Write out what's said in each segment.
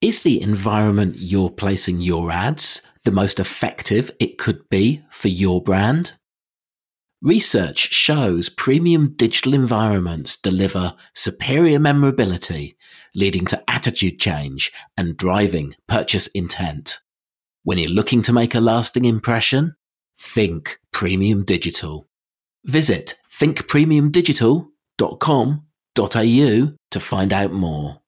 Is the environment you're placing your ads the most effective it could be for your brand? Research shows premium digital environments deliver superior memorability, leading to attitude change and driving purchase intent. When you're looking to make a lasting impression, think premium digital. Visit thinkpremiumdigital.com.au to find out more.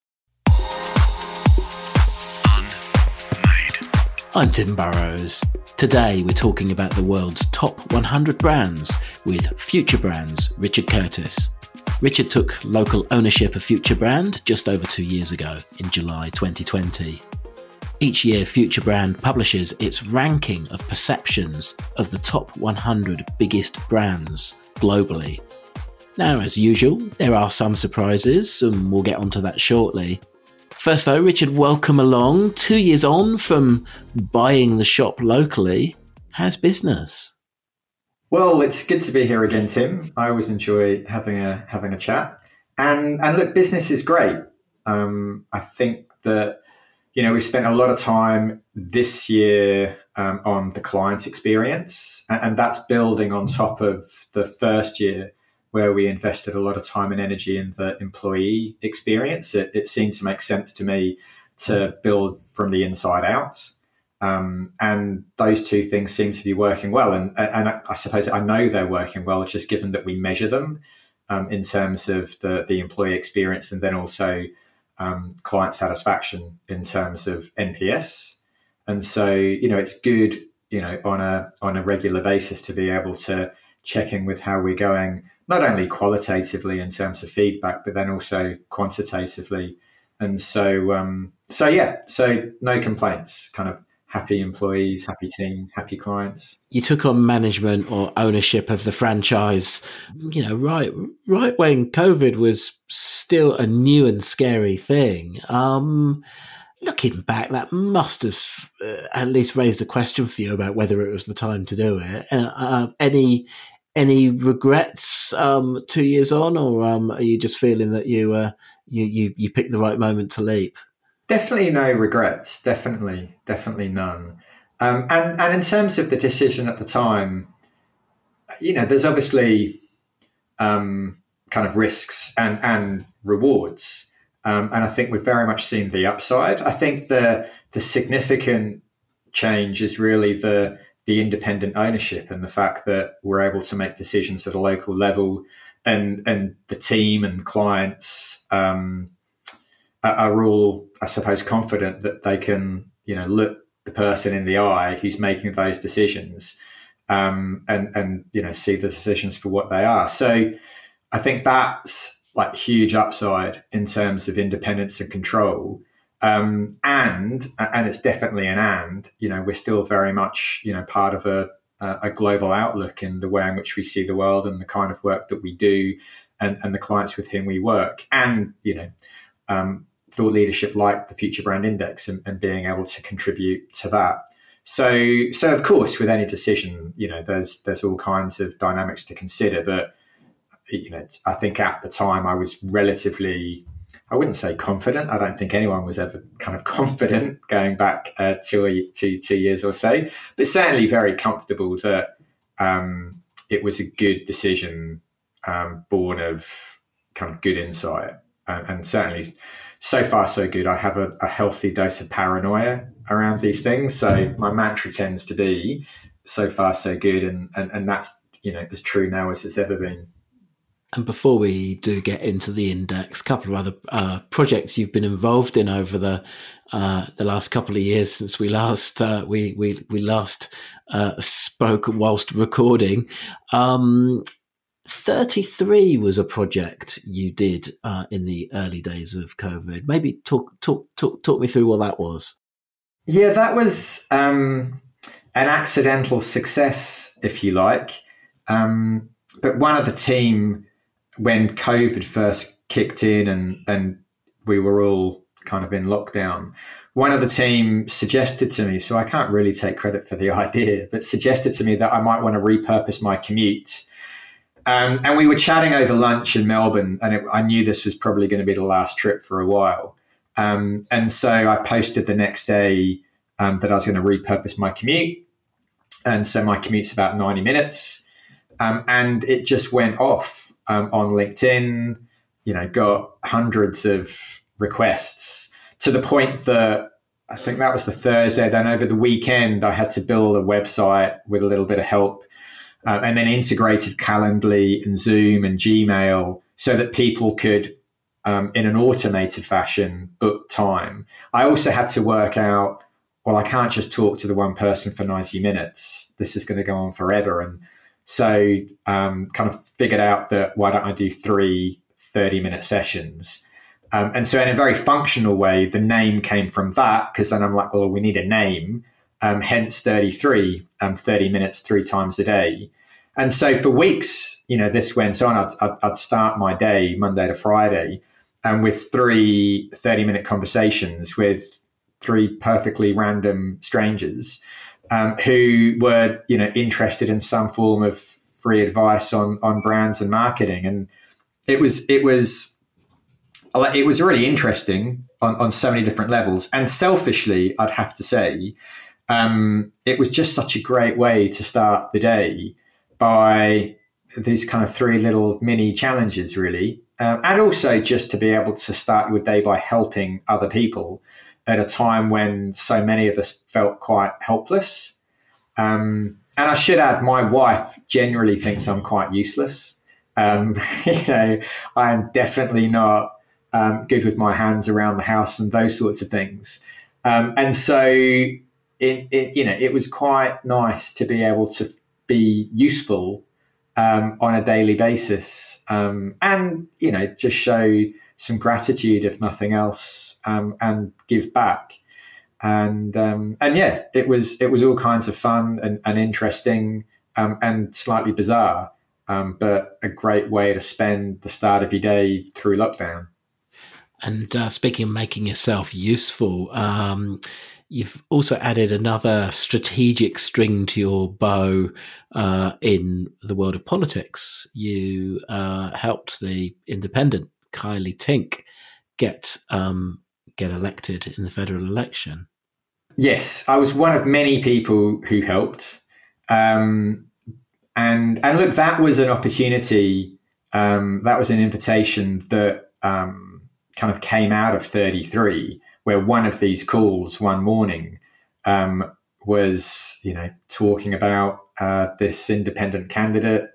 I'm Tim Burrows. Today we're talking about the world's top 100 brands with Future Brands Richard Curtis. Richard took local ownership of Future Brand just over two years ago in July 2020. Each year, Future Brand publishes its ranking of perceptions of the top 100 biggest brands globally. Now, as usual, there are some surprises, and we'll get onto that shortly. First, though, Richard, welcome along. Two years on from buying the shop locally. How's business? Well, it's good to be here again, Tim. I always enjoy having a having a chat. And and look, business is great. Um, I think that you know we spent a lot of time this year um, on the client experience, and, and that's building on top of the first year where we invested a lot of time and energy in the employee experience. It, it seemed to make sense to me to build from the inside out. Um, and those two things seem to be working well. And, and I suppose I know they're working well, just given that we measure them um, in terms of the, the employee experience and then also um, client satisfaction in terms of NPS. And so, you know, it's good, you know, on a on a regular basis to be able to check in with how we're going not only qualitatively in terms of feedback, but then also quantitatively. And so, um, so yeah, so no complaints. Kind of happy employees, happy team, happy clients. You took on management or ownership of the franchise, you know, right, right when COVID was still a new and scary thing. Um, looking back, that must have uh, at least raised a question for you about whether it was the time to do it. Uh, uh, any any regrets um, two years on, or um, are you just feeling that you, uh, you you you picked the right moment to leap? Definitely no regrets. Definitely, definitely none. Um, and and in terms of the decision at the time, you know, there's obviously um, kind of risks and and rewards, um, and I think we've very much seen the upside. I think the the significant change is really the the independent ownership and the fact that we're able to make decisions at a local level and and the team and clients um, are all, I suppose, confident that they can, you know, look the person in the eye who's making those decisions, um, and and you know see the decisions for what they are. So, I think that's like huge upside in terms of independence and control. Um, and and it's definitely an and. You know, we're still very much you know part of a a global outlook in the way in which we see the world and the kind of work that we do, and, and the clients with whom we work, and you know. Um, thought leadership like the Future Brand Index and, and being able to contribute to that. So, so of course, with any decision, you know, there's there's all kinds of dynamics to consider. But you know, I think at the time I was relatively I wouldn't say confident. I don't think anyone was ever kind of confident going back uh, two, years or so, but certainly very comfortable that um, it was a good decision um, born of kind of good insight. And, and, certainly, so far, so good. I have a, a healthy dose of paranoia around these things. So my mantra tends to be so far, so good. And, and, and that's, you know, as true now as it's ever been. And before we do get into the index, a couple of other uh, projects you've been involved in over the uh, the last couple of years since we last uh, we we we last uh, spoke whilst recording. Um, 33 was a project you did uh, in the early days of COVID. Maybe talk talk talk talk me through what that was. Yeah, that was um, an accidental success, if you like. Um, but one of the team when COVID first kicked in and and we were all kind of in lockdown, one of the team suggested to me, so I can't really take credit for the idea, but suggested to me that I might want to repurpose my commute. Um, and we were chatting over lunch in Melbourne, and it, I knew this was probably going to be the last trip for a while. Um, and so I posted the next day um, that I was going to repurpose my commute. And so my commute's about 90 minutes. Um, and it just went off um, on LinkedIn, you know, got hundreds of requests to the point that I think that was the Thursday. Then over the weekend, I had to build a website with a little bit of help uh, and then integrated Calendly and Zoom and Gmail so that people could, um, in an automated fashion, book time. I also had to work out well, I can't just talk to the one person for 90 minutes. This is going to go on forever. And so, um, kind of figured out that why don't I do three 30 minute sessions? Um, and so, in a very functional way, the name came from that because then I'm like, well, we need a name. Um, hence 33, um, 30 minutes three times a day. And so, for weeks, you know, this went on. I'd, I'd, I'd start my day Monday to Friday and with three 30 minute conversations with three perfectly random strangers um, who were, you know, interested in some form of free advice on on brands and marketing. And it was it was it was really interesting on, on so many different levels. And selfishly, I'd have to say, um, it was just such a great way to start the day by these kind of three little mini challenges, really. Um, and also just to be able to start your day by helping other people at a time when so many of us felt quite helpless. Um, and I should add, my wife generally thinks I'm quite useless. Um, you know, I am definitely not um, good with my hands around the house and those sorts of things. Um, and so, it, it, you know, it was quite nice to be able to be useful um, on a daily basis, um, and you know, just show some gratitude, if nothing else, um, and give back. And um, and yeah, it was it was all kinds of fun and, and interesting um, and slightly bizarre, um, but a great way to spend the start of your day through lockdown. And uh, speaking of making yourself useful, um, you've also added another strategic string to your bow uh, in the world of politics. You uh, helped the independent Kylie Tink get um, get elected in the federal election. Yes, I was one of many people who helped, um, and and look, that was an opportunity. Um, that was an invitation that um, kind of came out of 33, where one of these calls one morning um, was, you know, talking about uh, this independent candidate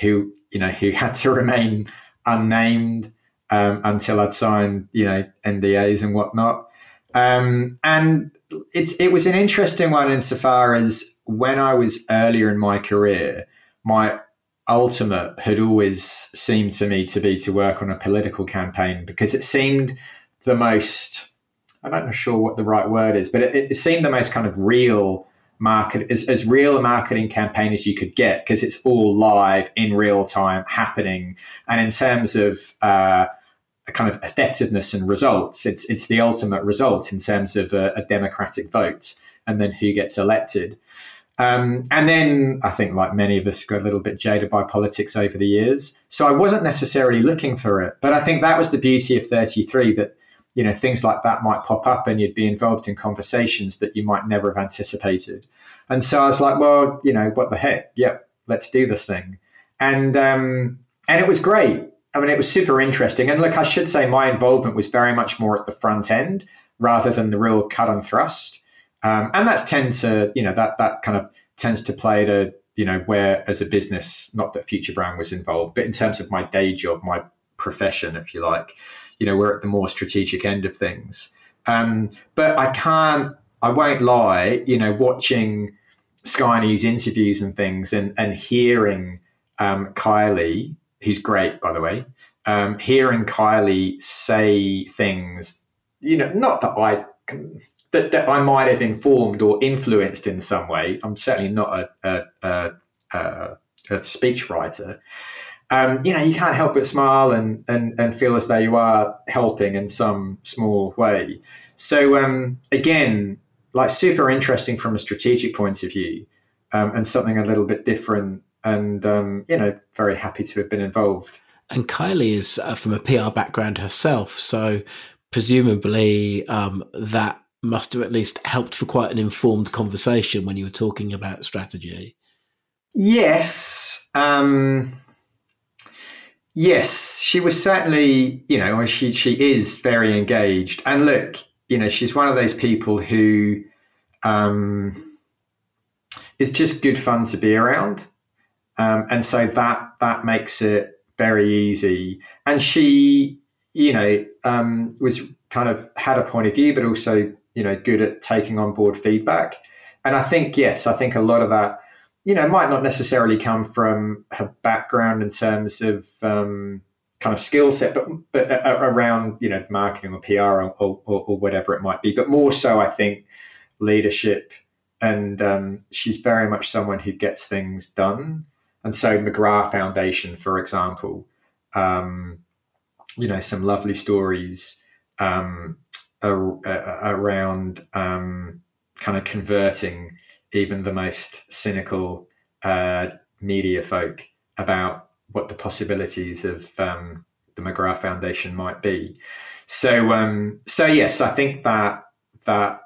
who, you know, who had to remain unnamed um, until I'd signed, you know, NDAs and whatnot. Um, and it's it was an interesting one insofar as when I was earlier in my career, my ultimate had always seemed to me to be to work on a political campaign because it seemed the most I'm not sure what the right word is, but it, it seemed the most kind of real market as, as real a marketing campaign as you could get because it's all live in real time happening and in terms of uh, kind of effectiveness and results. It's it's the ultimate result in terms of a, a democratic vote and then who gets elected. Um, and then I think, like many of us, got a little bit jaded by politics over the years. So I wasn't necessarily looking for it, but I think that was the beauty of 33 that you know things like that might pop up and you'd be involved in conversations that you might never have anticipated. And so I was like, well, you know, what the heck? Yep, let's do this thing. And um, and it was great. I mean, it was super interesting. And look, I should say my involvement was very much more at the front end rather than the real cut and thrust. Um, and that's tend to, you know, that that kind of tends to play to, you know, where as a business, not that Future Brand was involved, but in terms of my day job, my profession, if you like, you know, we're at the more strategic end of things. Um, but I can't, I won't lie, you know, watching Sky News interviews and things and, and hearing um, Kylie who's great, by the way, um, hearing Kylie say things, you know, not that I that, that I might have informed or influenced in some way. I'm certainly not a, a, a, a speech writer. Um, you know, you can't help but smile and, and, and feel as though you are helping in some small way. So um, again, like super interesting from a strategic point of view, um, and something a little bit different and um, you know, very happy to have been involved. And Kylie is uh, from a PR background herself, so presumably um, that must have at least helped for quite an informed conversation when you were talking about strategy. Yes. Um, yes, she was certainly, you know, she, she is very engaged. And look, you know, she's one of those people who um, is just good fun to be around. Um, and so that that makes it very easy. And she, you know, um, was kind of had a point of view, but also, you know, good at taking on board feedback. And I think, yes, I think a lot of that, you know, might not necessarily come from her background in terms of um, kind of skill set, but but around you know marketing or PR or, or, or, whatever it might be. But more so, I think leadership, and um, she's very much someone who gets things done. And so McGrath Foundation, for example, um, you know, some lovely stories um, around um, kind of converting even the most cynical uh, media folk about what the possibilities of um, the McGrath Foundation might be. So, um, so yes, I think that that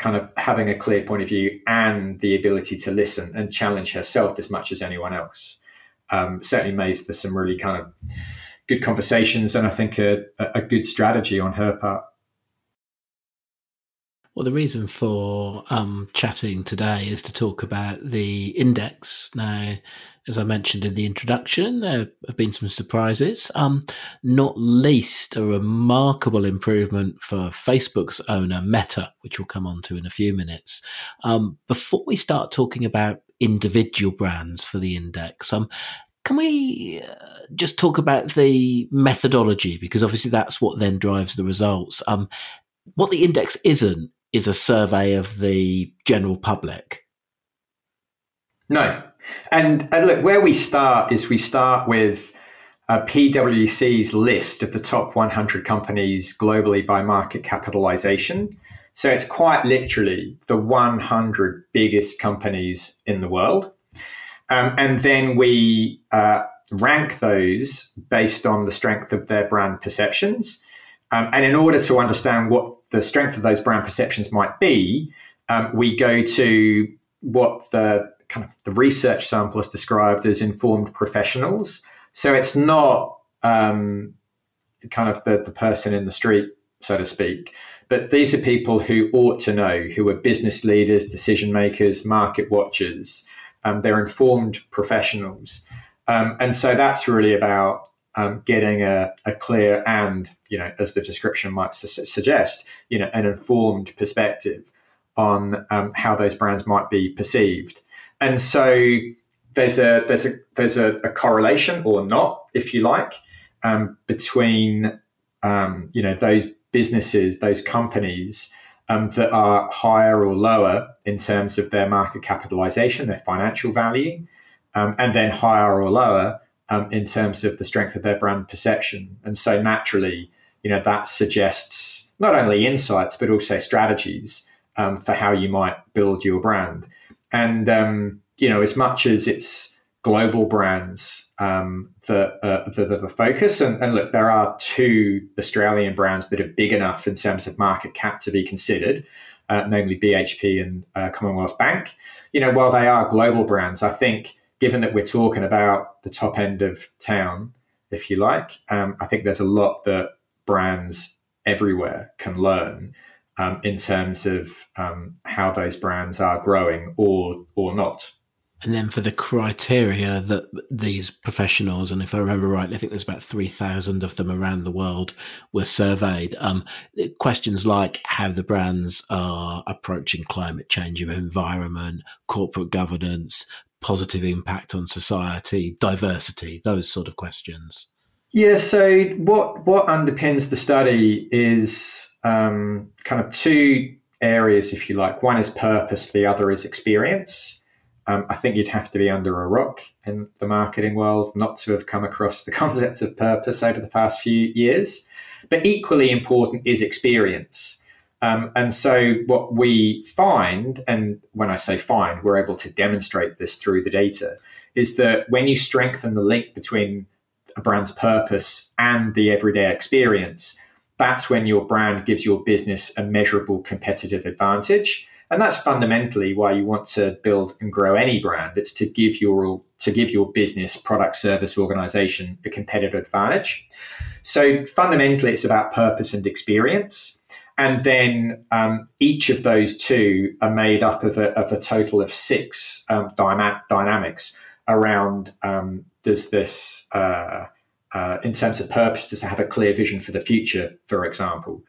kind of having a clear point of view and the ability to listen and challenge herself as much as anyone else um, certainly makes for some really kind of good conversations and I think a, a good strategy on her part. Well, the reason for um, chatting today is to talk about the index. Now, as I mentioned in the introduction, there have been some surprises, um, not least a remarkable improvement for Facebook's owner, Meta, which we'll come on to in a few minutes. Um, before we start talking about individual brands for the index, um, can we uh, just talk about the methodology? Because obviously that's what then drives the results. Um, what the index isn't is a survey of the general public. No. And, and look, where we start is we start with uh, PwC's list of the top 100 companies globally by market capitalization. So it's quite literally the 100 biggest companies in the world. Um, and then we uh, rank those based on the strength of their brand perceptions. Um, and in order to understand what the strength of those brand perceptions might be, um, we go to what the kind of the research sample is described as informed professionals. So it's not um, kind of the, the person in the street, so to speak, but these are people who ought to know, who are business leaders, decision makers, market watchers. Um, they're informed professionals. Um, and so that's really about um, getting a, a, clear and, you know, as the description might su- suggest, you know, an informed perspective on um, how those brands might be perceived. And so there's a there's a there's a, a correlation or not, if you like, um, between um, you know those businesses, those companies um, that are higher or lower in terms of their market capitalization, their financial value, um, and then higher or lower um, in terms of the strength of their brand perception. And so naturally, you know, that suggests not only insights, but also strategies um, for how you might build your brand. And, um, you know, as much as it's global brands um, that, uh, are the focus, and, and look, there are two Australian brands that are big enough in terms of market cap to be considered. Uh, namely BHP and uh, Commonwealth Bank. You know, while they are global brands, I think given that we're talking about the top end of town, if you like, um, I think there's a lot that brands everywhere can learn um, in terms of um, how those brands are growing or or not. And then for the criteria that these professionals, and if I remember right, I think there's about 3,000 of them around the world were surveyed. Um, questions like how the brands are approaching climate change of environment, corporate governance, positive impact on society, diversity, those sort of questions? Yeah, so what what underpins the study is um, kind of two areas, if you like. One is purpose, the other is experience. Um, I think you'd have to be under a rock in the marketing world not to have come across the concept of purpose over the past few years. But equally important is experience. Um, and so, what we find, and when I say find, we're able to demonstrate this through the data, is that when you strengthen the link between a brand's purpose and the everyday experience, that's when your brand gives your business a measurable competitive advantage. And that's fundamentally why you want to build and grow any brand. It's to give your to give your business, product, service, organization a competitive advantage. So fundamentally, it's about purpose and experience. And then um, each of those two are made up of a, of a total of six um, dynamics around um, does this, uh, uh, in terms of purpose, does it have a clear vision for the future, for example?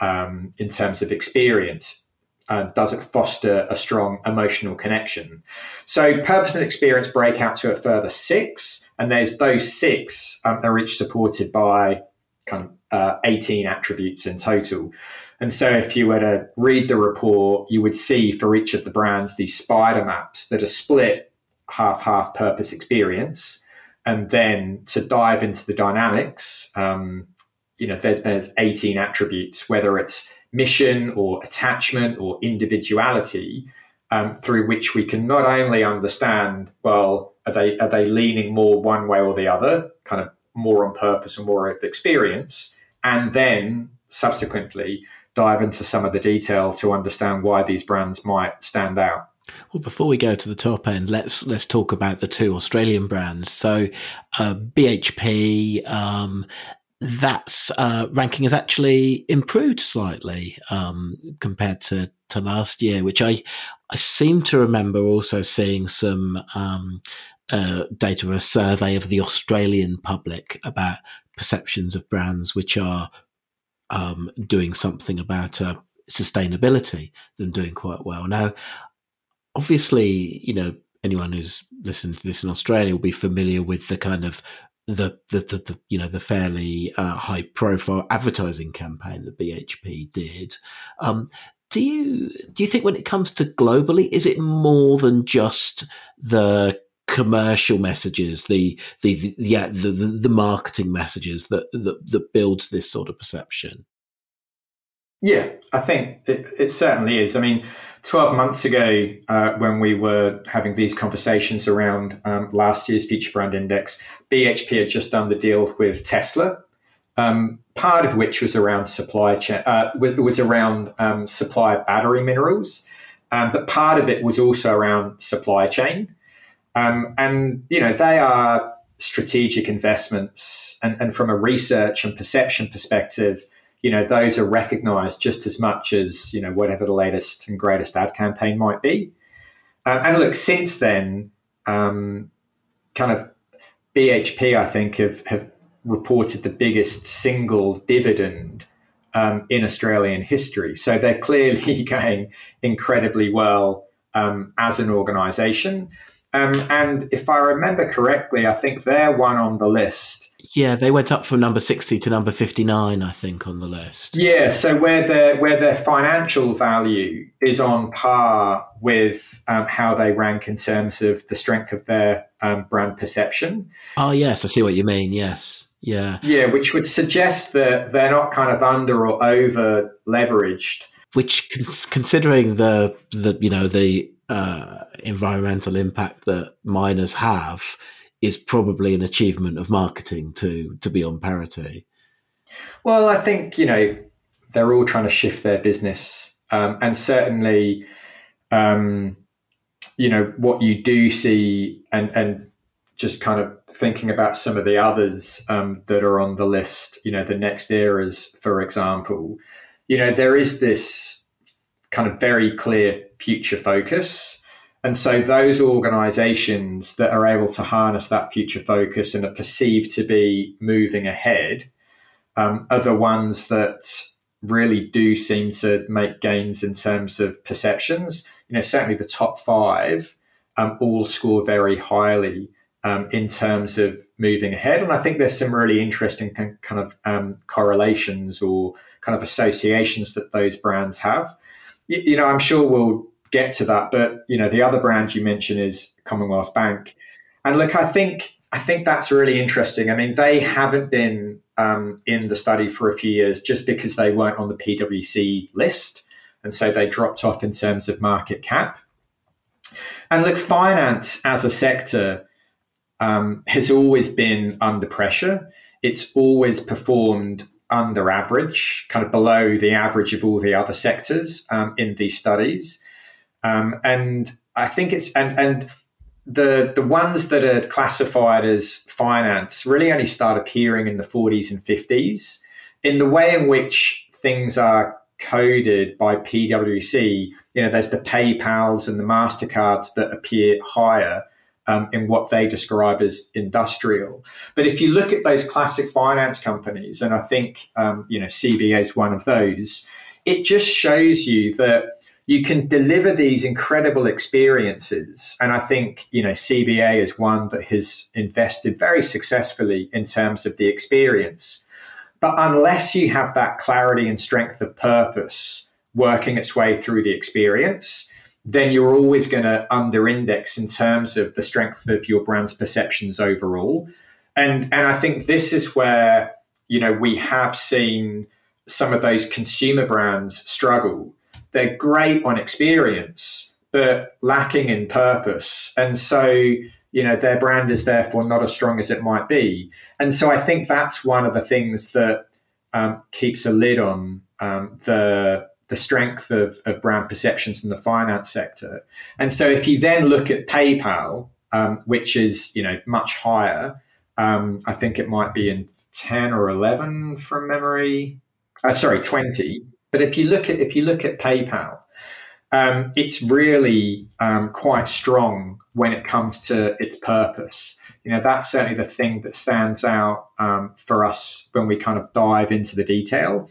Um, in terms of experience, uh, does it foster a strong emotional connection? So purpose and experience break out to a further six, and there's those six um, are each supported by kind of uh, 18 attributes in total. And so if you were to read the report, you would see for each of the brands these spider maps that are split half half purpose experience. And then to dive into the dynamics, um, you know, there, there's 18 attributes, whether it's mission or attachment or individuality, um, through which we can not only understand, well, are they are they leaning more one way or the other, kind of more on purpose and more of experience, and then subsequently dive into some of the detail to understand why these brands might stand out. Well, before we go to the top end, let's let's talk about the two Australian brands. So, uh, BHP, um, that's uh, ranking has actually improved slightly um, compared to, to last year, which I I seem to remember also seeing some um, uh, data a survey of the Australian public about perceptions of brands which are um, doing something about uh, sustainability than doing quite well. Now, obviously, you know anyone who's listened to this in Australia will be familiar with the kind of the the, the, the you know the fairly uh, high profile advertising campaign that BHP did. Um, do you do you think when it comes to globally, is it more than just the commercial messages, the the the, yeah, the, the, the marketing messages that, that that builds this sort of perception? Yeah, I think it, it certainly is. I mean, 12 months ago, uh, when we were having these conversations around um, last year's Future Brand Index, BHP had just done the deal with Tesla, um, part of which was around supply chain, uh, was, was, around um, supply of battery minerals, um, but part of it was also around supply chain. Um, and, you know, they are strategic investments. And, and from a research and perception perspective, you know, those are recognized just as much as, you know, whatever the latest and greatest ad campaign might be. Uh, and look, since then, um, kind of BHP, I think, have, have reported the biggest single dividend um, in Australian history. So they're clearly going incredibly well um, as an organisation. Um, and if I remember correctly, I think they're one on the list yeah, they went up from number sixty to number fifty nine, I think, on the list. Yeah, so where their where their financial value is on par with um, how they rank in terms of the strength of their um, brand perception. Oh yes, I see what you mean. Yes, yeah, yeah, which would suggest that they're not kind of under or over leveraged. Which, considering the the you know the uh, environmental impact that miners have is probably an achievement of marketing to to be on parity. Well, I think you know they're all trying to shift their business, um, and certainly, um, you know what you do see, and and just kind of thinking about some of the others um, that are on the list. You know, the NextEras, for example. You know, there is this kind of very clear future focus and so those organizations that are able to harness that future focus and are perceived to be moving ahead um, are the ones that really do seem to make gains in terms of perceptions. You know, certainly the top five um, all score very highly um, in terms of moving ahead. And I think there's some really interesting kind of um, correlations or kind of associations that those brands have. You, you know, I'm sure we'll get to that. But you know, the other brand you mentioned is Commonwealth Bank, and look, I think I think that's really interesting. I mean, they haven't been um, in the study for a few years just because they weren't on the PwC list, and so they dropped off in terms of market cap. And look, finance as a sector um, has always been under pressure. It's always performed under average, kind of below the average of all the other sectors um, in these studies. Um, and I think it's and and the the ones that are classified as finance really only start appearing in the 40s and 50s. In the way in which things are coded by PwC, you know, there's the PayPal's and the Mastercards that appear higher um, in what they describe as industrial. But if you look at those classic finance companies, and I think um, you know CBA is one of those, it just shows you that you can deliver these incredible experiences. And I think, you know, CBA is one that has invested very successfully in terms of the experience. But unless you have that clarity and strength of purpose working its way through the experience, then you're always going to under index in terms of the strength of your brand's perceptions overall. And, and I think this is where, you know, we have seen some of those consumer brands struggle they're great on experience, but lacking in purpose. And so, you know, their brand is therefore not as strong as it might be. And so I think that's one of the things that um, keeps a lid on um, the the strength of, of, brand perceptions in the finance sector. And so if you then look at PayPal, um, which is, you know, much higher, um, I think it might be in 10 or 11 from memory. Uh, sorry, 20. But if you look at if you look at PayPal, um, it's really um, quite strong when it comes to its purpose. You know, that's certainly the thing that stands out um, for us when we kind of dive into the detail.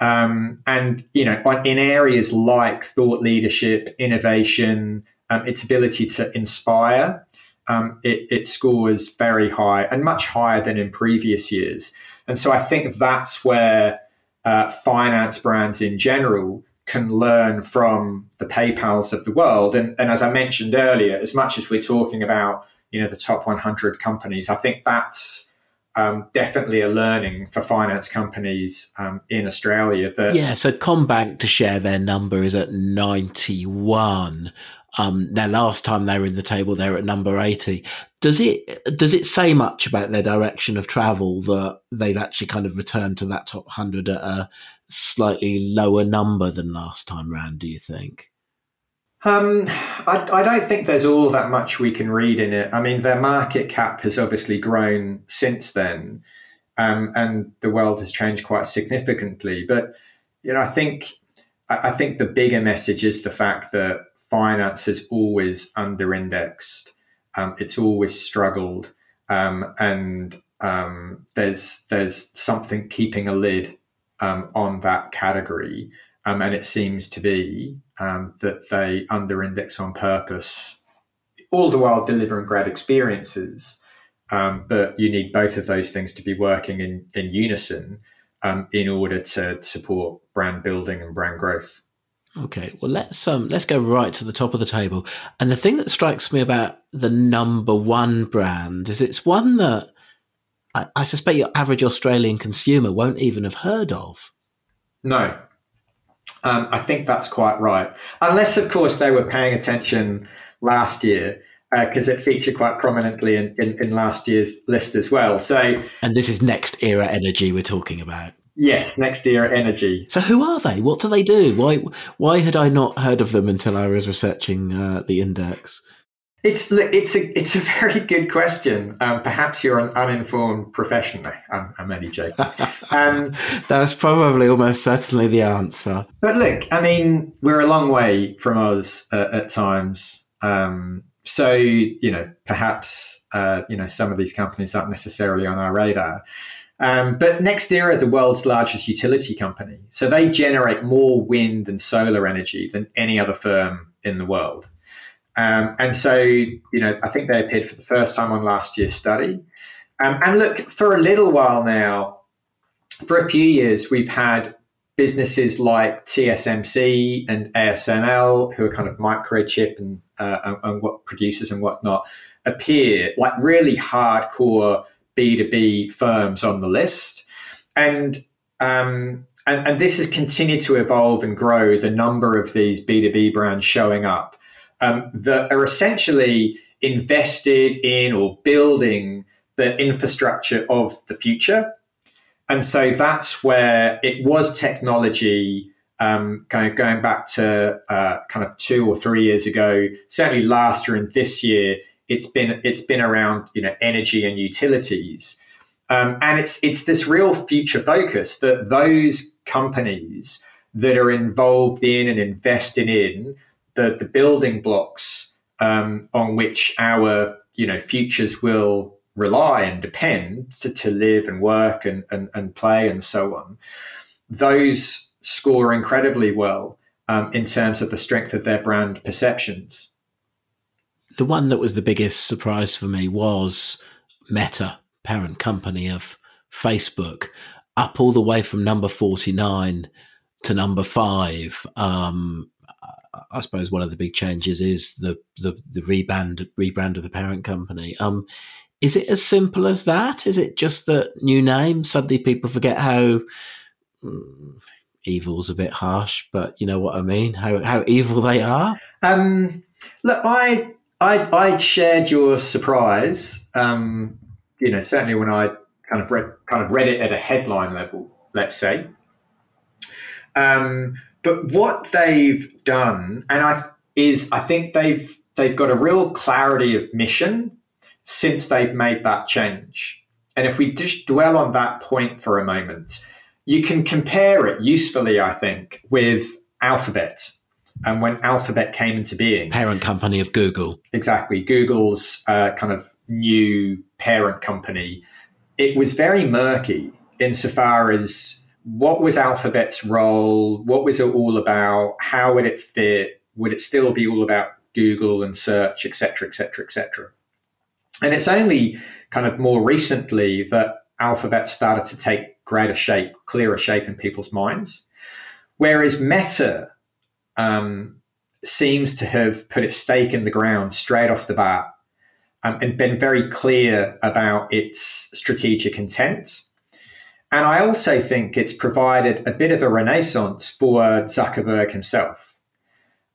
Um, and you know, in areas like thought leadership, innovation, um, its ability to inspire, um, it, it scores very high and much higher than in previous years. And so I think that's where uh, finance brands in general can learn from the PayPal's of the world. And, and as I mentioned earlier, as much as we're talking about you know the top 100 companies, I think that's um, definitely a learning for finance companies um, in Australia. That yeah, so CommBank to share their number is at 91. Um, now, last time they were in the table, they were at number 80. Does it does it say much about their direction of travel that they've actually kind of returned to that top 100 at a slightly lower number than last time round, do you think? Um, I, I, don't think there's all that much we can read in it. I mean, their market cap has obviously grown since then, um, and the world has changed quite significantly. But you know, I think I, I think the bigger message is the fact that finance has always under-indexed. Um, it's always struggled, um, and um, there's there's something keeping a lid um, on that category, um, and it seems to be um, that they under-index on purpose, all the while delivering great experiences. but you need both of those things to be working in in unison in order to support brand building and brand growth. Okay, well let's um let's go right to the top of the table. And the thing that strikes me about the number one brand is it's one that I, I suspect your average Australian consumer won't even have heard of. No, um, I think that's quite right. Unless, of course, they were paying attention last year because uh, it featured quite prominently in, in, in, last year's list as well. So, and this is NextEra Energy we're talking about. Yes, NextEra Energy. So who are they? What do they do? Why why had I not heard of them until I was researching uh, the index? It's it's a it's a very good question. Um, perhaps you're an uninformed professional. I'm, I'm only joking. Um, That's probably almost certainly the answer. But look, I mean, we're a long way from us uh, at times. Um, so you know, perhaps uh, you know some of these companies aren't necessarily on our radar. Um, but NextEra, the world's largest utility company, so they generate more wind and solar energy than any other firm in the world. Um, and so, you know, I think they appeared for the first time on last year's study. Um, and look, for a little while now, for a few years, we've had businesses like TSMC and ASML, who are kind of microchip and, uh, and, what producers and whatnot, appear like really hardcore B2B firms on the list. And, um, and, and this has continued to evolve and grow the number of these B2B brands showing up um, that are essentially invested in or building the infrastructure of the future. And so that's where it was technology. Um, kind of going back to uh, kind of two or three years ago, certainly last year and this year, it's been it's been around you know energy and utilities, um, and it's it's this real future focus that those companies that are involved in and investing in the the building blocks um, on which our you know futures will rely and depend to, to live and work and, and, and play and so on, those score incredibly well um, in terms of the strength of their brand perceptions. The one that was the biggest surprise for me was Meta, parent company of Facebook, up all the way from number 49 to number five. Um, I suppose one of the big changes is the the, the rebrand rebrand of the parent company. Um, is it as simple as that? Is it just the new name? Suddenly people forget how mm, evil's a bit harsh, but you know what I mean? How how evil they are? Um, look, I I I shared your surprise. Um, you know, certainly when I kind of read kind of read it at a headline level, let's say. Um, but what they've done, and I is I think they've they've got a real clarity of mission since they've made that change. And if we just dwell on that point for a moment, you can compare it usefully, I think, with Alphabet. And when Alphabet came into being, parent company of Google, exactly, Google's uh, kind of new parent company, it was very murky insofar as what was Alphabet's role, what was it all about, how would it fit, would it still be all about Google and search, etc., etc., etc. And it's only kind of more recently that Alphabet started to take greater shape, clearer shape in people's minds. Whereas Meta um, seems to have put its stake in the ground straight off the bat um, and been very clear about its strategic intent. And I also think it's provided a bit of a renaissance for Zuckerberg himself.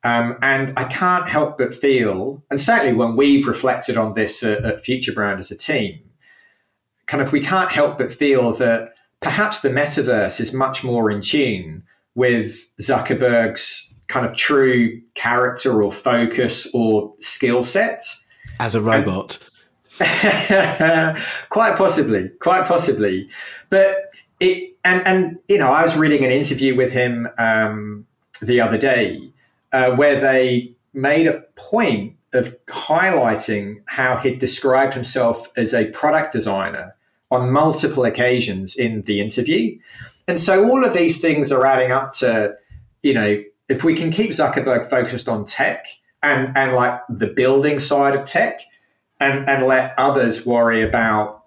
Um, and I can't help but feel, and certainly when we've reflected on this at, at Future Brand as a team, kind of we can't help but feel that perhaps the metaverse is much more in tune with Zuckerberg's kind of true character or focus or skill set. As a robot. Quite possibly, quite possibly. But it, and, and, you know, I was reading an interview with him um, the other day uh, where they made a point of highlighting how he'd described himself as a product designer on multiple occasions in the interview. And so all of these things are adding up to, you know, if we can keep Zuckerberg focused on tech and, and like the building side of tech and, and let others worry about,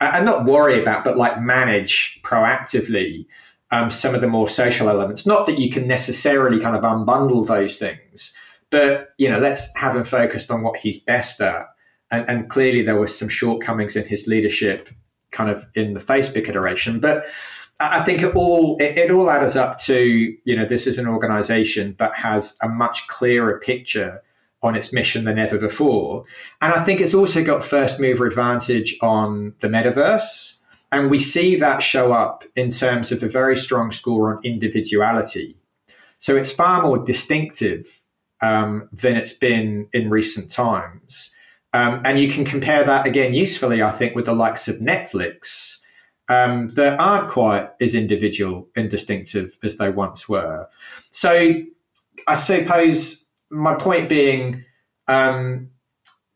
and not worry about, but like manage proactively um, some of the more social elements. Not that you can necessarily kind of unbundle those things, but you know, let's have him focused on what he's best at. And, and clearly, there were some shortcomings in his leadership, kind of in the Facebook iteration. But I think it all it, it all adds up to you know this is an organization that has a much clearer picture on its mission than ever before. And I think it's also got first mover advantage on the metaverse. And we see that show up in terms of a very strong score on individuality. So it's far more distinctive um, than it's been in recent times. Um, and you can compare that again usefully, I think, with the likes of Netflix um, that aren't quite as individual and distinctive as they once were. So I suppose my point being um,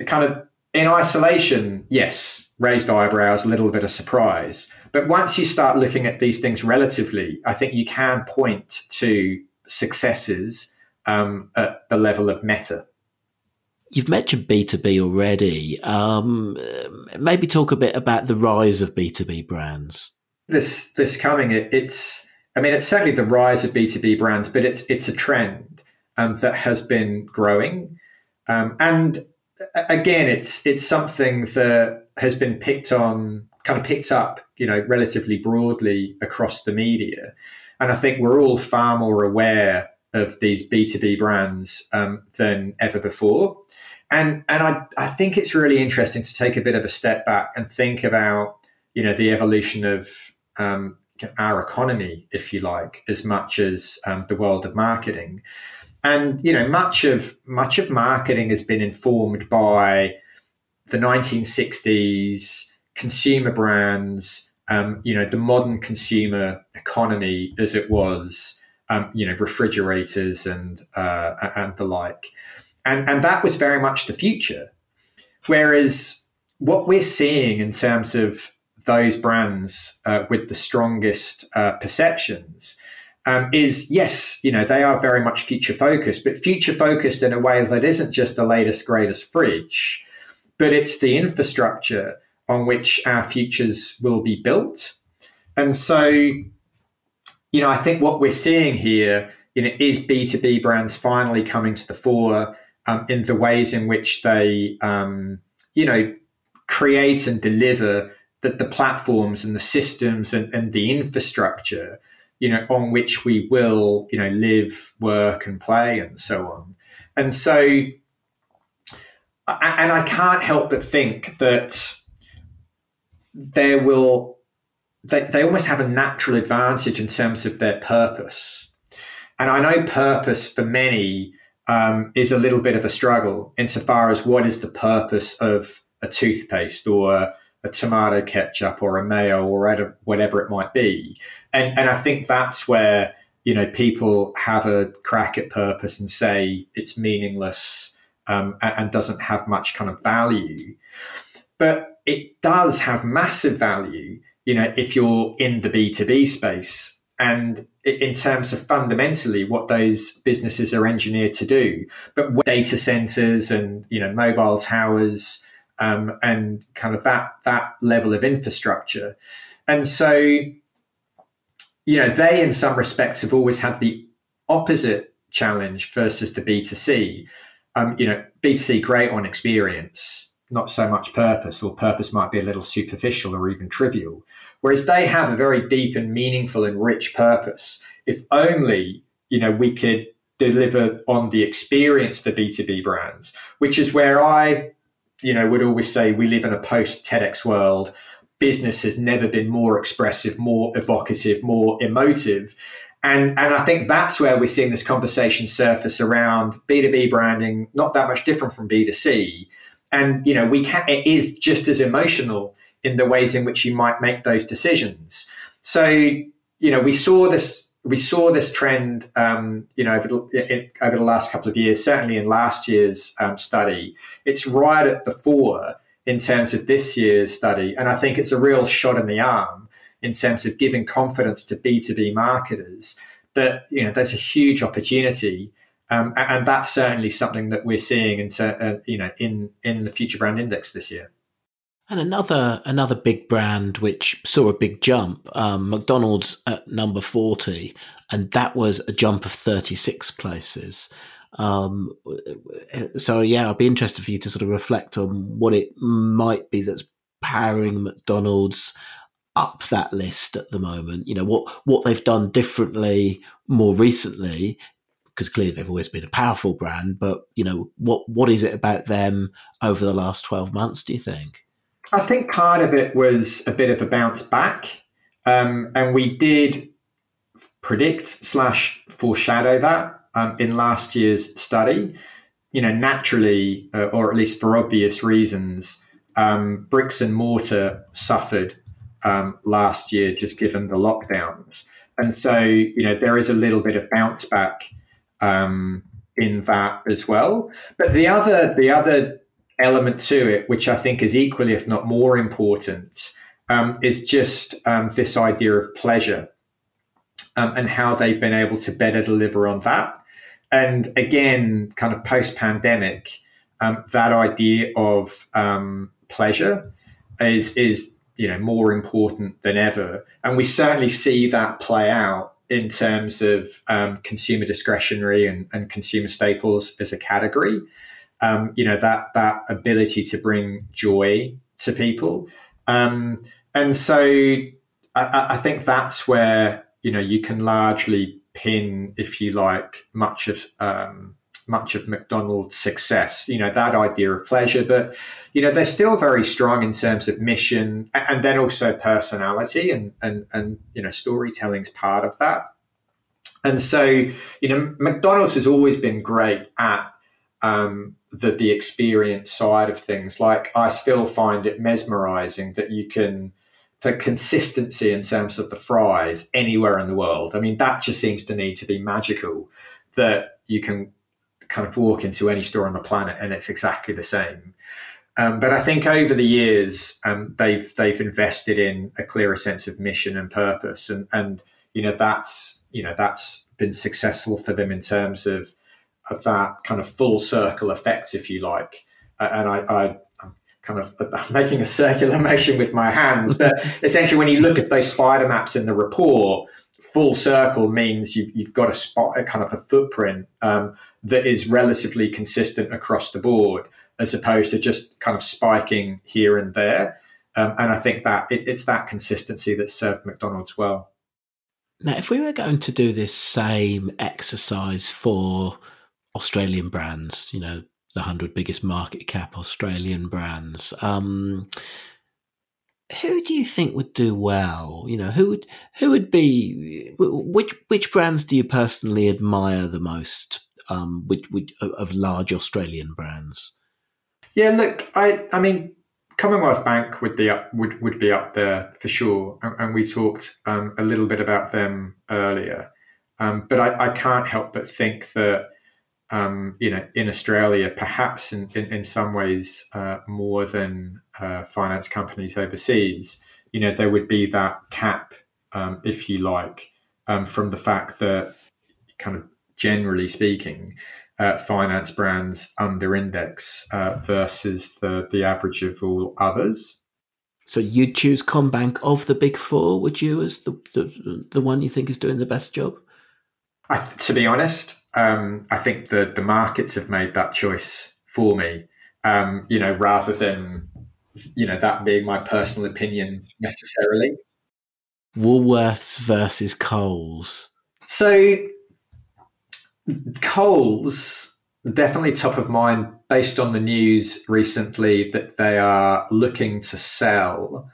kind of in isolation, yes, raised eyebrows, a little bit of surprise. But once you start looking at these things relatively, I think you can point to successes um, at the level of meta. You've mentioned B2B already. Um, maybe talk a bit about the rise of B2B brands. This this coming, it, it's I mean, it's certainly the rise of B2B brands, but it's it's a trend um, that has been growing. Um, and again, it's it's something that has been picked on, kind of picked up, you know, relatively broadly across the media. And I think we're all far more aware of these B2B brands um, than ever before. And, and I, I think it's really interesting to take a bit of a step back and think about, you know, the evolution of um, our economy, if you like, as much as um, the world of marketing. And you know, much of much of marketing has been informed by the 1960s consumer brands, um, you know, the modern consumer economy as it was, um, you know, refrigerators and uh, and the like, and and that was very much the future. Whereas what we're seeing in terms of those brands uh, with the strongest uh, perceptions um, is yes, you know, they are very much future focused, but future focused in a way that isn't just the latest, greatest fridge, but it's the infrastructure on which our futures will be built. And so, you know, I think what we're seeing here, you know, is B2B brands finally coming to the fore um, in the ways in which they, um, you know, create and deliver the, the platforms and the systems and, and the infrastructure you know on which we will you know live work and play and so on. And so and i can't help but think that there will they, they almost have a natural advantage in terms of their purpose. And i know purpose for many um, is a little bit of a struggle insofar as what is the purpose of a toothpaste or a tomato ketchup or a mayo or whatever it might be. And, and I think that's where, you know, people have a crack at purpose and say it's meaningless um, and, and doesn't have much kind of value. But it does have massive value, you know, if you're in the B2B space and in terms of fundamentally what those businesses are engineered to do. But data centers and, you know, mobile towers, um, and kind of that that level of infrastructure. And so, you know, they in some respects have always had the opposite challenge versus the B2C. Um, you know, B2C great on experience, not so much purpose, or purpose might be a little superficial or even trivial. Whereas they have a very deep and meaningful and rich purpose. If only, you know, we could deliver on the experience for B2B brands, which is where I you know, would always say we live in a post TEDx world. Business has never been more expressive, more evocative, more emotive. And, and I think that's where we're seeing this conversation surface around B2B branding, not that much different from B2C. And, you know, we can, it is just as emotional in the ways in which you might make those decisions. So, you know, we saw this we saw this trend, um, you know, over the, over the last couple of years. Certainly in last year's um, study, it's right at the fore in terms of this year's study, and I think it's a real shot in the arm in terms of giving confidence to B two B marketers that you know there's a huge opportunity, um, and that's certainly something that we're seeing in uh, you know in in the FutureBrand Index this year. And another another big brand which saw a big jump, um, McDonald's at number forty, and that was a jump of thirty six places. Um, so yeah, I'd be interested for you to sort of reflect on what it might be that's powering McDonald's up that list at the moment. You know what what they've done differently more recently, because clearly they've always been a powerful brand. But you know what what is it about them over the last twelve months? Do you think? I think part of it was a bit of a bounce back, um, and we did predict slash foreshadow that um, in last year's study. You know, naturally, uh, or at least for obvious reasons, um, bricks and mortar suffered um, last year, just given the lockdowns, and so you know there is a little bit of bounce back um, in that as well. But the other the other element to it, which I think is equally, if not more important, um, is just um, this idea of pleasure um, and how they've been able to better deliver on that. And again, kind of post pandemic, um, that idea of um, pleasure is is you know more important than ever, and we certainly see that play out in terms of um, consumer discretionary and, and consumer staples as a category um, you know that that ability to bring joy to people um, and so I, I, think that's where you know you can largely pin if you like much of um, much of McDonald's success. You know, that idea of pleasure, but you know, they're still very strong in terms of mission and then also personality and and and you know, storytelling's part of that. And so, you know, McDonald's has always been great at um, the the experience side of things. Like I still find it mesmerizing that you can the consistency in terms of the fries anywhere in the world. I mean, that just seems to need to be magical that you can kind of walk into any store on the planet and it's exactly the same. Um, but I think over the years, um, they've they've invested in a clearer sense of mission and purpose, and and you know that's you know that's been successful for them in terms of of that kind of full circle effect, if you like. And I, I I'm kind of making a circular motion with my hands, but essentially, when you look at those spider maps in the report, full circle means you've, you've got a spot, a kind of a footprint um, that is relatively consistent across the board, as opposed to just kind of spiking here and there. Um, and I think that it, it's that consistency that served McDonald's well. Now, if we were going to do this same exercise for Australian brands, you know, the 100 biggest market cap Australian brands, um, who do you think would do well? You know, who would who would be which which brands do you personally admire the most? Um, which, which of large Australian brands? Yeah, look, I I mean, Commonwealth Bank would be up would, would be up there for sure, and, and we talked um, a little bit about them earlier. Um, but I, I can't help but think that um, you know, in Australia, perhaps in, in, in some ways uh, more than uh, finance companies overseas, you know, there would be that cap, um, if you like, um, from the fact that, kind of generally speaking, uh, finance brands under index uh, versus the, the average of all others. So you'd choose CommBank of the big four, would you, as the, the, the one you think is doing the best job? I, to be honest, um, I think the the markets have made that choice for me. Um, you know, rather than you know that being my personal opinion necessarily. Woolworths versus Coles. So Coles definitely top of mind based on the news recently that they are looking to sell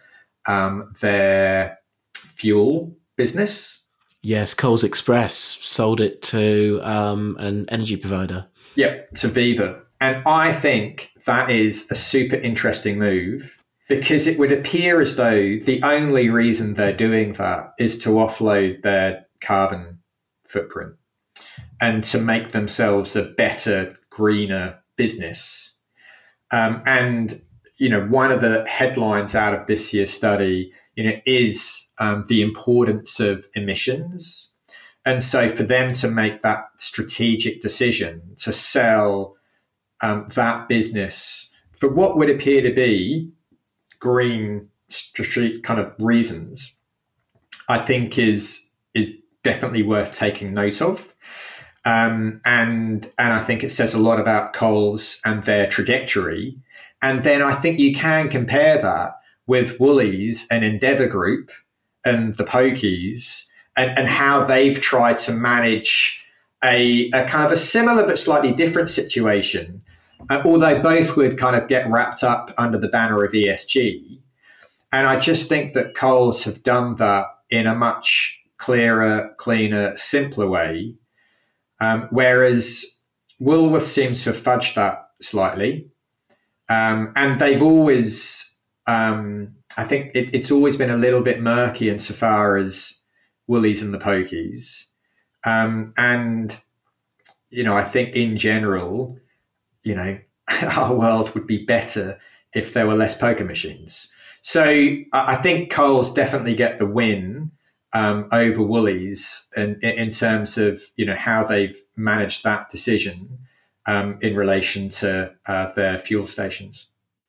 um, their fuel business Yes, Coles Express sold it to um, an energy provider. Yep, to Viva. And I think that is a super interesting move because it would appear as though the only reason they're doing that is to offload their carbon footprint and to make themselves a better, greener business. Um, and, you know, one of the headlines out of this year's study, you know, is um, the importance of emissions. And so, for them to make that strategic decision to sell um, that business for what would appear to be green street kind of reasons, I think is is definitely worth taking note of. Um, and and I think it says a lot about Coles and their trajectory. And then I think you can compare that with Woolies and Endeavour Group, and the Pokies and, and how they've tried to manage a, a kind of a similar but slightly different situation, uh, although both would kind of get wrapped up under the banner of ESG. And I just think that Coles have done that in a much clearer, cleaner, simpler way. Um, whereas Woolworth seems to have fudged that slightly. Um, and they've always um, I think it, it's always been a little bit murky insofar as Woolies and the Pokies. Um, and, you know, I think in general, you know, our world would be better if there were less poker machines. So I think Coles definitely get the win um, over Woolies in, in terms of, you know, how they've managed that decision um, in relation to uh, their fuel stations.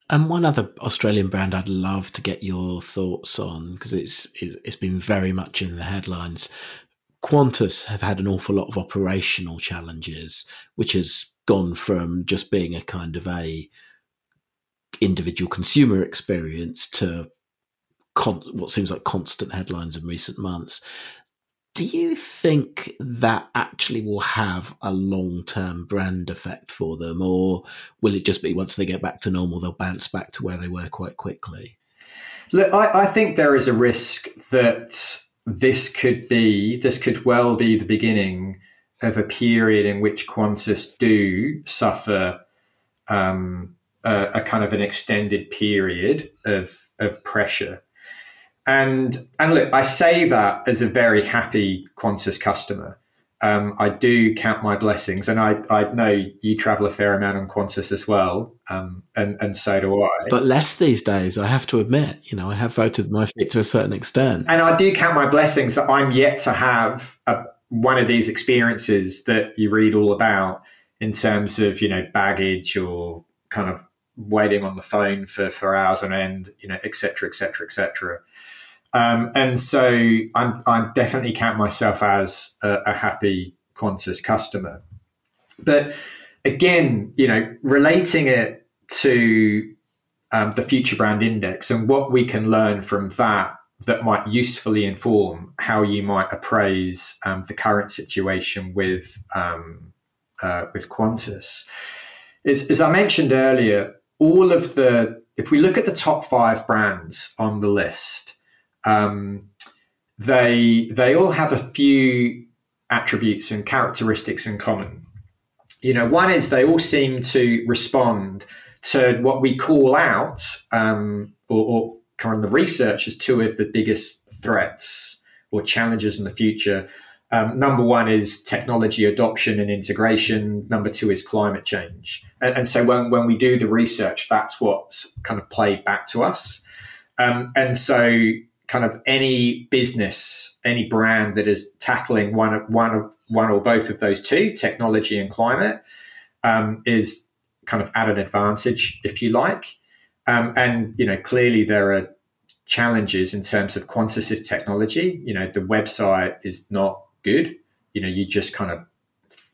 And one other Australian brand I'd love to get your thoughts on because it's it's been very much in the headlines. Qantas have had an awful lot of operational challenges, which has gone from just being a kind of a individual consumer experience to con- what seems like constant headlines in recent months. Do you think that actually will have a long term brand effect for them, or will it just be once they get back to normal, they'll bounce back to where they were quite quickly? Look, I, I think there is a risk that this could be, this could well be the beginning of a period in which Qantas do suffer um, a, a, kind of an extended period of of pressure. And and look, I say that as a very happy Qantas customer. Um, I do count my blessings, and I, I know you travel a fair amount on Qantas as well, um, and and so do I. But less these days, I have to admit. You know, I have voted my feet to a certain extent, and I do count my blessings that I'm yet to have a, one of these experiences that you read all about in terms of you know baggage or kind of waiting on the phone for, for hours on end, you know, et cetera, et cetera, et cetera. Um, and so I'm, I definitely count myself as a, a happy Qantas customer. But again, you know, relating it to um, the FutureBrand Index and what we can learn from that that might usefully inform how you might appraise um, the current situation with um, uh, with Qantas. Is, as I mentioned earlier, all of the if we look at the top five brands on the list, um, they they all have a few attributes and characteristics in common. You know, one is they all seem to respond to what we call out, um, or, or kind of the research as two of the biggest threats or challenges in the future. Um, number one is technology adoption and integration. Number two is climate change. And, and, so when, when we do the research, that's what's kind of played back to us. Um, and so, kind of any business, any brand that is tackling one, of one, of, one or both of those two, technology and climate, um, is kind of at an advantage, if you like. Um, and you know, clearly there are challenges in terms of Qantas's technology. You know, the website is not good. You know, you just kind of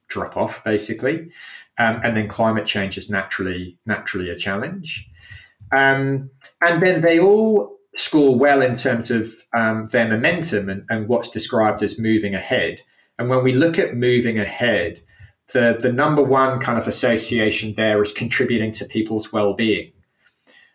drop off basically, um, and then climate change is naturally naturally a challenge. Um, and then they all score well in terms of um, their momentum and, and what's described as moving ahead. And when we look at moving ahead, the, the number one kind of association there is contributing to people's well-being.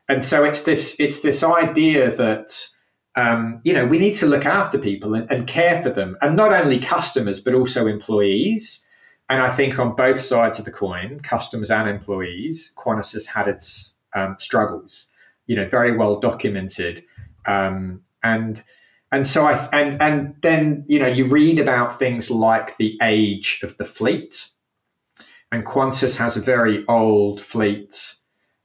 And so it's this it's this idea that um, you know, we need to look after people and, and, care for them, and not only customers but also employees. And I think on both sides of the coin, customers and employees, Qantas has had its um, struggles. You know, very well documented, um, and and so I and and then you know you read about things like the age of the fleet, and Qantas has a very old fleet.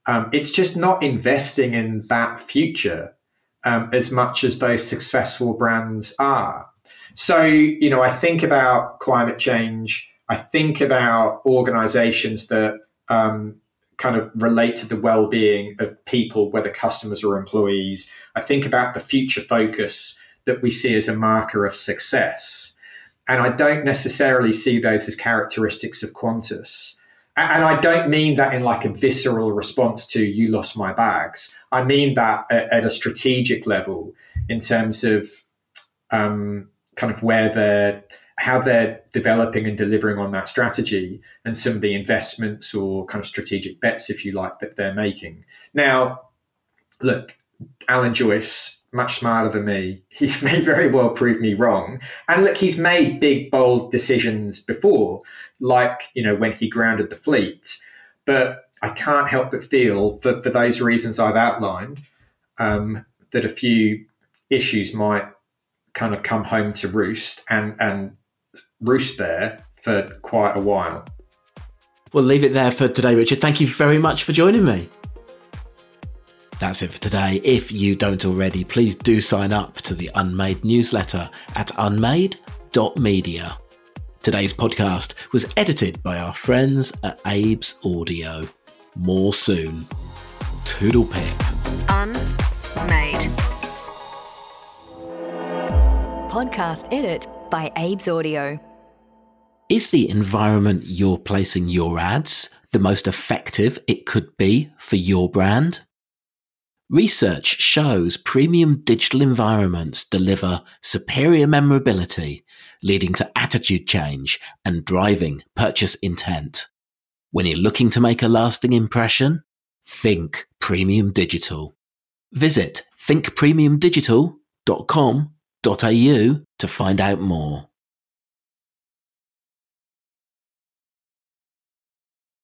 Um, it's just not investing in that future um, as much as those successful brands are. So, you know, I think about climate change. I think about organizations that um, kind of relate to the well being of people, whether customers or employees. I think about the future focus that we see as a marker of success. And I don't necessarily see those as characteristics of Qantas. And I don't mean that in like a visceral response to you lost my bags. I mean that at, a strategic level in terms of um, kind of where they're how they're developing and delivering on that strategy and some of the investments or kind of strategic bets, if you like, that they're making. Now, look, Alan Joyce, much smarter than me, he may very well prove me wrong. And look, he's made big, bold decisions before, like, you know, when he grounded the fleet. But I can't help but feel, for, for those reasons I've outlined, um, that a few issues might kind of come home to roost and, and roost there for quite a while. We'll leave it there for today, Richard. Thank you very much for joining me. That's it for today. If you don't already, please do sign up to the Unmade newsletter at unmade.media. Today's podcast was edited by our friends at Abe's Audio. More soon. Toodle pip. Unmade. Podcast edit by Abe's Audio. Is the environment you're placing your ads the most effective it could be for your brand? Research shows premium digital environments deliver superior memorability, leading to attitude change and driving purchase intent. When you're looking to make a lasting impression, think premium digital. Visit thinkpremiumdigital.com.au to find out more.